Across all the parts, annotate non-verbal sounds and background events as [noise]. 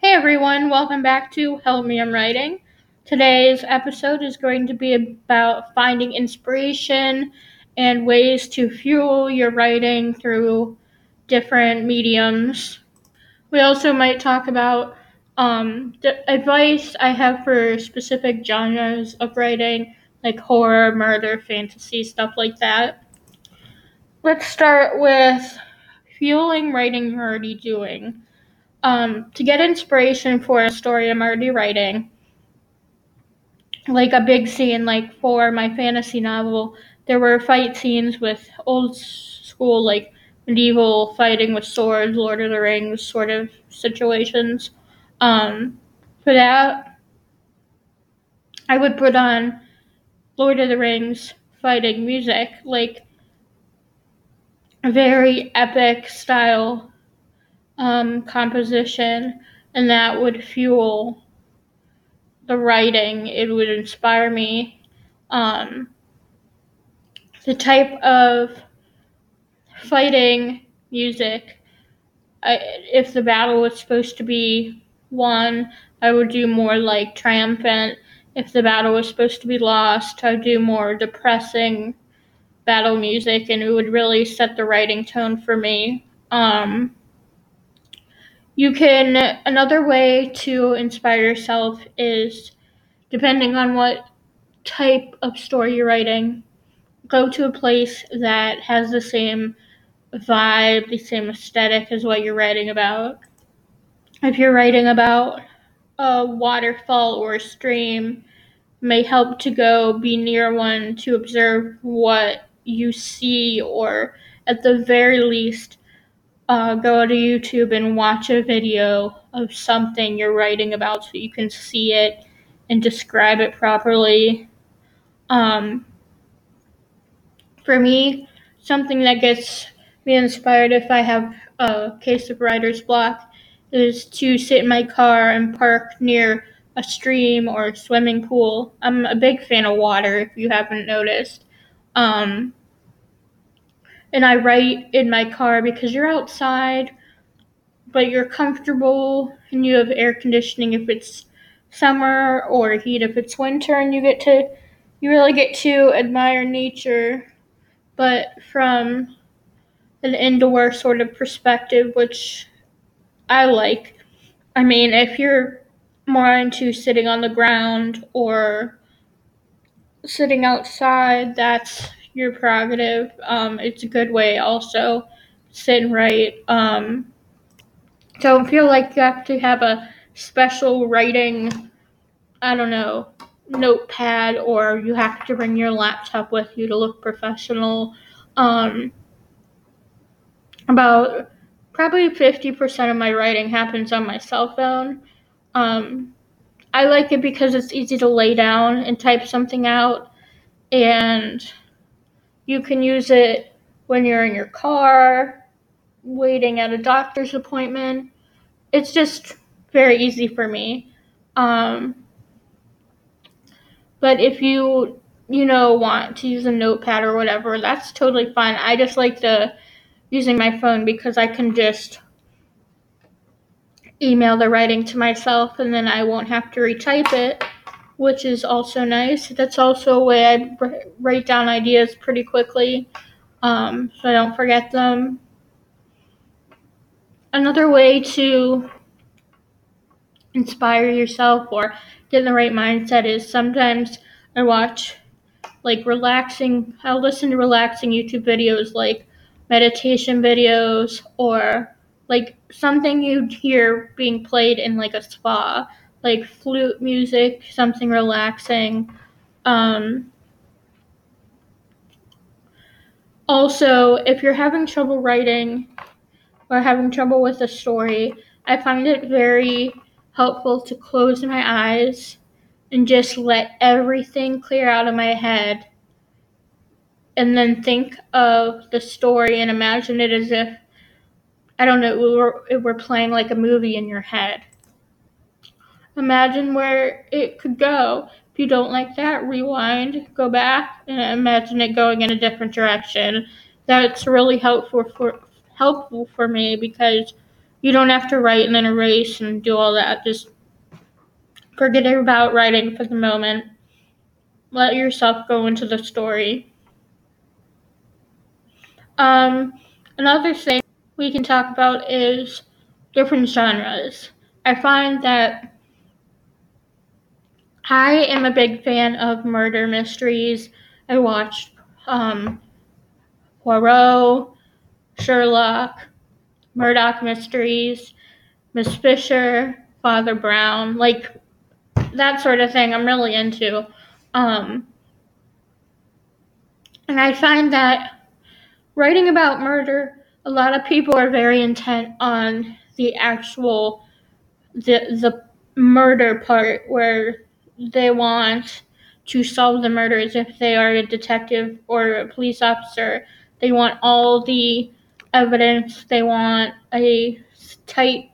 Hey everyone, welcome back to Help Me I'm Writing. Today's episode is going to be about finding inspiration and ways to fuel your writing through different mediums. We also might talk about um, the advice I have for specific genres of writing, like horror, murder, fantasy, stuff like that. Let's start with fueling writing you're already doing. Um, to get inspiration for a story I'm already writing, like a big scene, like for my fantasy novel, there were fight scenes with old school, like medieval fighting with swords, Lord of the Rings sort of situations. Um, for that, I would put on Lord of the Rings fighting music, like a very epic style um, composition, and that would fuel the writing. It would inspire me. Um, the type of fighting music, I, if the battle was supposed to be won, I would do more like triumphant. If the battle was supposed to be lost, I'd do more depressing battle music, and it would really set the writing tone for me. Um, you can, another way to inspire yourself is depending on what type of story you're writing, go to a place that has the same vibe, the same aesthetic as what you're writing about. If you're writing about a waterfall or a stream, may help to go be near one to observe what you see, or at the very least, uh, go to YouTube and watch a video of something you're writing about so you can see it and describe it properly. Um, for me, something that gets me inspired if I have a case of writer's block is to sit in my car and park near a stream or a swimming pool. I'm a big fan of water, if you haven't noticed. Um, and I write in my car because you're outside, but you're comfortable and you have air conditioning if it's summer or heat if it's winter, and you get to you really get to admire nature, but from an indoor sort of perspective, which I like. I mean, if you're more into sitting on the ground or sitting outside, that's your prerogative. Um, it's a good way also sit and write. Um, don't feel like you have to have a special writing, I don't know, notepad or you have to bring your laptop with you to look professional. Um, about probably 50% of my writing happens on my cell phone. Um, I like it because it's easy to lay down and type something out, and you can use it when you're in your car, waiting at a doctor's appointment. It's just very easy for me. Um, but if you, you know, want to use a notepad or whatever, that's totally fine. I just like to using my phone because I can just email the writing to myself and then I won't have to retype it, which is also nice. That's also a way I write down ideas pretty quickly um, so I don't forget them. Another way to inspire yourself or get in the right mindset is sometimes I watch like relaxing, I'll listen to relaxing YouTube videos like meditation videos or like something you'd hear being played in like a spa, like flute music, something relaxing. Um, also, if you're having trouble writing or having trouble with a story, I find it very helpful to close my eyes and just let everything clear out of my head and then think of the story and imagine it as if I don't know, we were, it were playing like a movie in your head. Imagine where it could go. If you don't like that, rewind, go back, and imagine it going in a different direction. That's really helpful for helpful for me because you don't have to write and then erase and do all that. Just forget about writing for the moment. Let yourself go into the story. Um, another thing we can talk about is different genres. I find that I am a big fan of murder mysteries. I watched um, Poirot, Sherlock, Murdoch Mysteries, Miss Fisher, Father Brown, like that sort of thing. I'm really into. Um, and I find that writing about murder, a lot of people are very intent on the actual the the murder part where they want to solve the murders if they are a detective or a police officer. They want all the evidence. They want a tight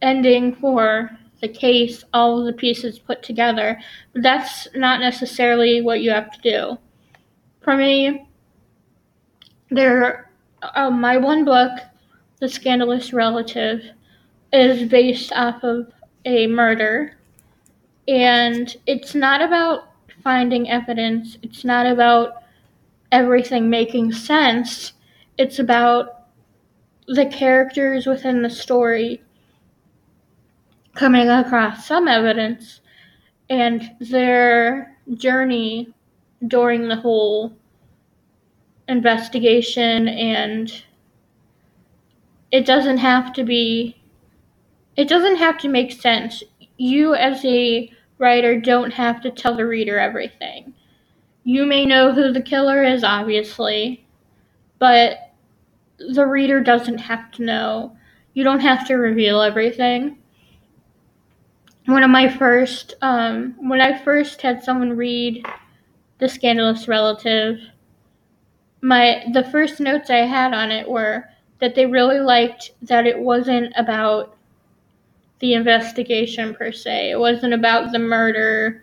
ending for the case, all the pieces put together. But that's not necessarily what you have to do. For me, there, uh, my one book, The Scandalous Relative, is based off of a murder. And it's not about finding evidence, it's not about everything making sense. It's about the characters within the story coming across some evidence and their journey during the whole investigation. And it doesn't have to be it doesn't have to make sense. You as a writer don't have to tell the reader everything. You may know who the killer is obviously but the reader doesn't have to know. You don't have to reveal everything. One of my first um, when i first had someone read the scandalous relative my the first notes I had on it were that they really liked that it wasn't about the investigation per se. It wasn't about the murder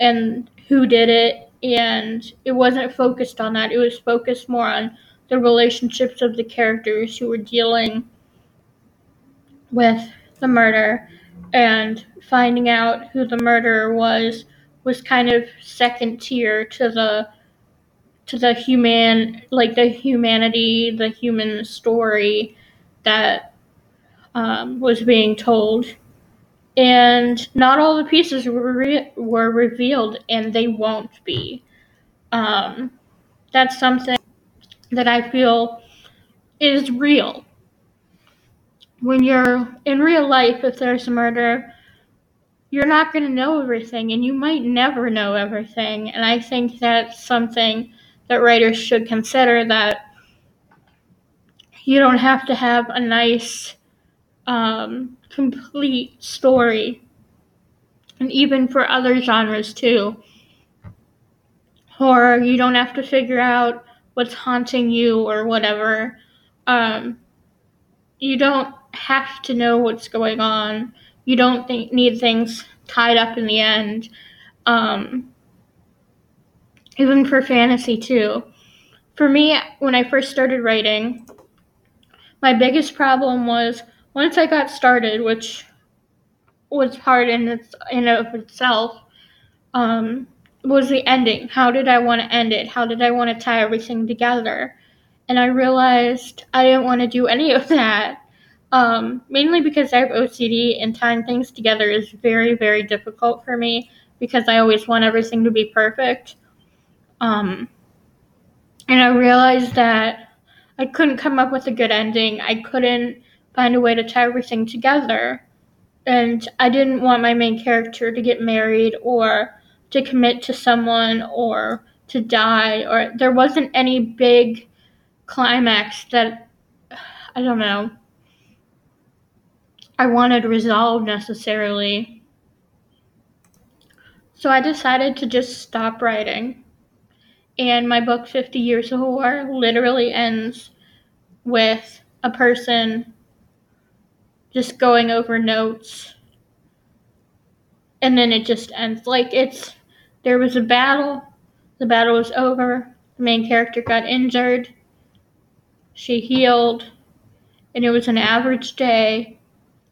and who did it and it wasn't focused on that. It was focused more on the relationships of the characters who were dealing with the murder and finding out who the murderer was was kind of second tier to the to the human like the humanity the human story that um, was being told. And not all the pieces were, re- were revealed and they won't be. Um, that's something that i feel is real. When you're in real life if there's a murder you're not going to know everything and you might never know everything. And i think that's something that writers should consider that you don't have to have a nice, um, complete story. And even for other genres too. Horror, you don't have to figure out what's haunting you or whatever. Um, you don't have to know what's going on. You don't th- need things tied up in the end. Um, even for fantasy too. For me, when I first started writing, my biggest problem was once I got started, which was hard in its in of itself, um, was the ending. How did I want to end it? How did I want to tie everything together? And I realized I didn't want to do [laughs] any of that. Um, mainly because I have OCD and tying things together is very, very difficult for me because I always want everything to be perfect. Um, and I realized that I couldn't come up with a good ending. I couldn't find a way to tie everything together. And I didn't want my main character to get married or to commit to someone or to die or there wasn't any big climax that I don't know I wanted resolved necessarily. So I decided to just stop writing and my book 50 Years of War, literally ends with a person just going over notes. And then it just ends. Like it's there was a battle. The battle was over. The main character got injured. She healed. And it was an average day,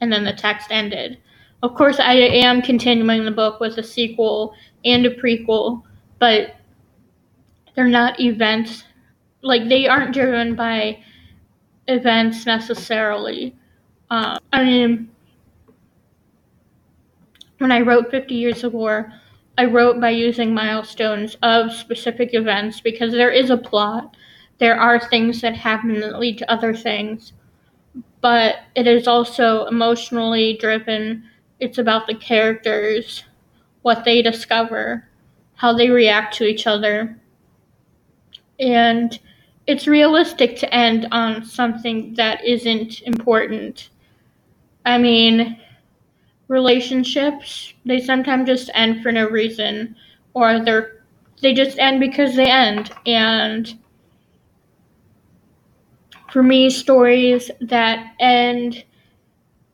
and then the text ended. Of course, I am continuing the book with a sequel and a prequel, but they're not events. Like, they aren't driven by events necessarily. Um, I mean, when I wrote Fifty Years of War, I wrote by using milestones of specific events because there is a plot. There are things that happen that lead to other things, but it is also emotionally driven. It's about the characters, what they discover, how they react to each other. And it's realistic to end on something that isn't important. I mean, relationships they sometimes just end for no reason or they're they just end because they end. And for me stories that end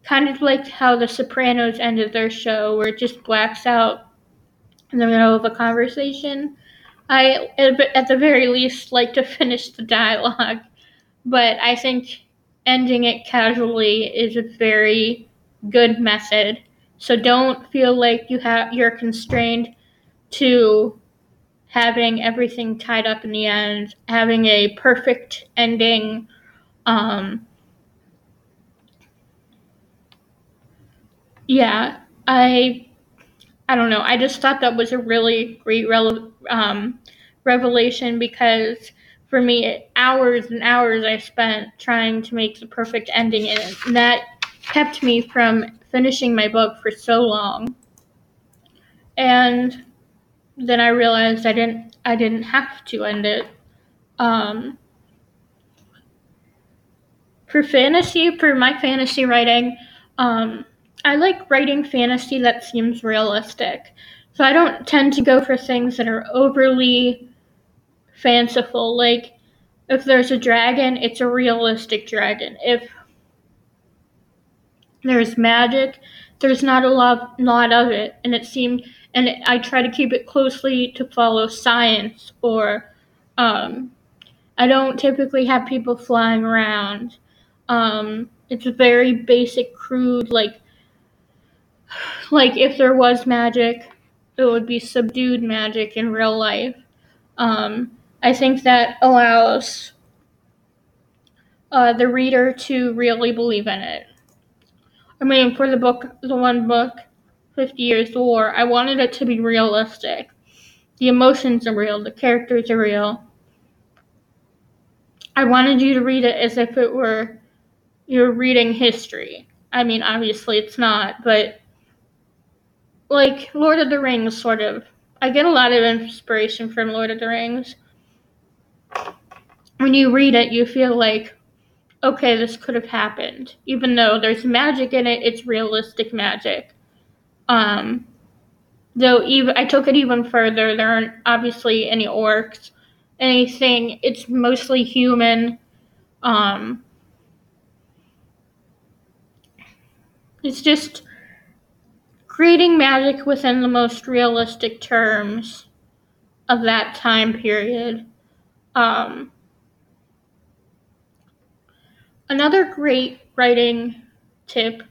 kind of like how the sopranos ended their show where it just blacks out in the middle of a conversation. I at the very least like to [laughs] finish the dialogue. But i think ending it casually is a very good method. So don't feel like you have you're constrained to having everything tied up in the end, having a perfect ending. Um, yeah, I I don't know. I just thought that was a really great rele- um, revelation because for me, hours and hours I spent trying to make the perfect ending. And that kept me from finishing my book for so long. And then I realized I didn't I didn't have to end it. Um, for fantasy, for my fantasy writing, um, I like writing fantasy that seems realistic. So I don't tend to go for things that are overly fanciful. Like if there's a dragon, it's a realistic dragon. If there's magic. There's not a lot, lot of it, and it seemed, and it, I try to keep it closely to follow science. Or, um, I don't typically have people flying around. Um, it's very basic, crude. Like, like if there was magic, it would be subdued magic in real life. Um, I think that allows uh, the reader to really believe in it. I mean, for the book, the one book, Fifty Years of War, I wanted it to be realistic. The emotions are real, the characters are real. I wanted you to read it as if it were you're reading history. I mean, obviously it's not, but like Lord of the Rings, sort of. I get a lot of inspiration from Lord of the Rings. When you read it, you feel like okay, this could have happened. Even though there's magic in it, it's realistic magic. Um, though even I took it even further. There aren't obviously any orcs, anything. It's mostly human. Um, it's just creating magic within the most realistic terms of that time period. Um, Another great writing tip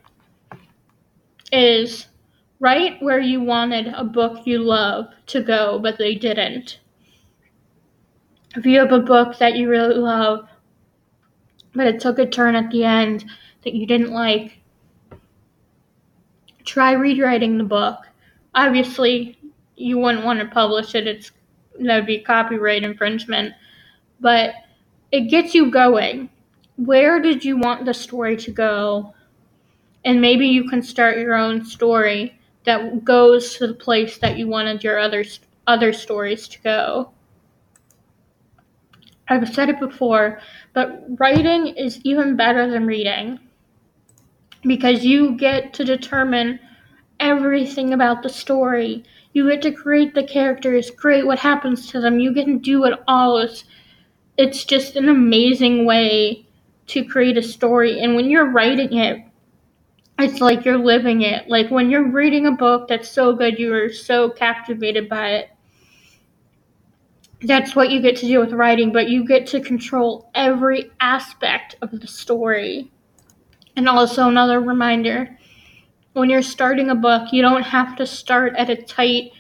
is write where you wanted a book you love to go, but they didn't. If you have a book that you really love, but it took a turn at the end that you didn't like, try rewriting the book. Obviously, you wouldn't want to publish it, it's that would be copyright infringement, but it gets you going where did you want the story to go? And maybe you can start your own story that goes to the place that you wanted your other other stories to go. I've said it before, but writing is even better than reading because you get to determine everything about the story. You get to create the characters, create what happens to them. You get to do it all. It's, it's just an amazing way to create a story. And when you're writing it, it's like you're living it. Like when you're reading a book that's so good, you are so captivated by it. That's what you get to do with writing, but you get to control every aspect of the story. And also, another reminder when you're starting a book, you don't have to start at a tight,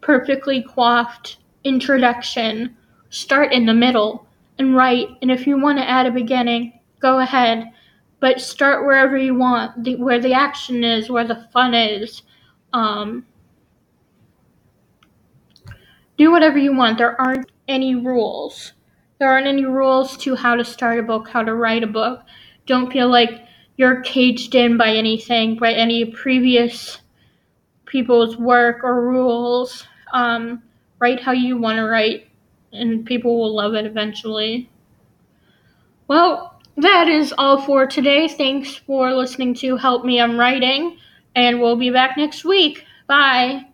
perfectly coiffed introduction. Start in the middle and write. And if you want to add a beginning, go ahead. But start wherever you want, the, where the action is, where the fun is. Um, do whatever you want. There aren't any rules. There aren't any rules to how to start a book, how to write a book. Don't feel like you're caged in by anything, by any previous people's work or rules. Um, write how you want to write, and people will love it eventually. Well, that is all for today. Thanks for listening to Help Me I'm Writing, and we'll be back next week. Bye.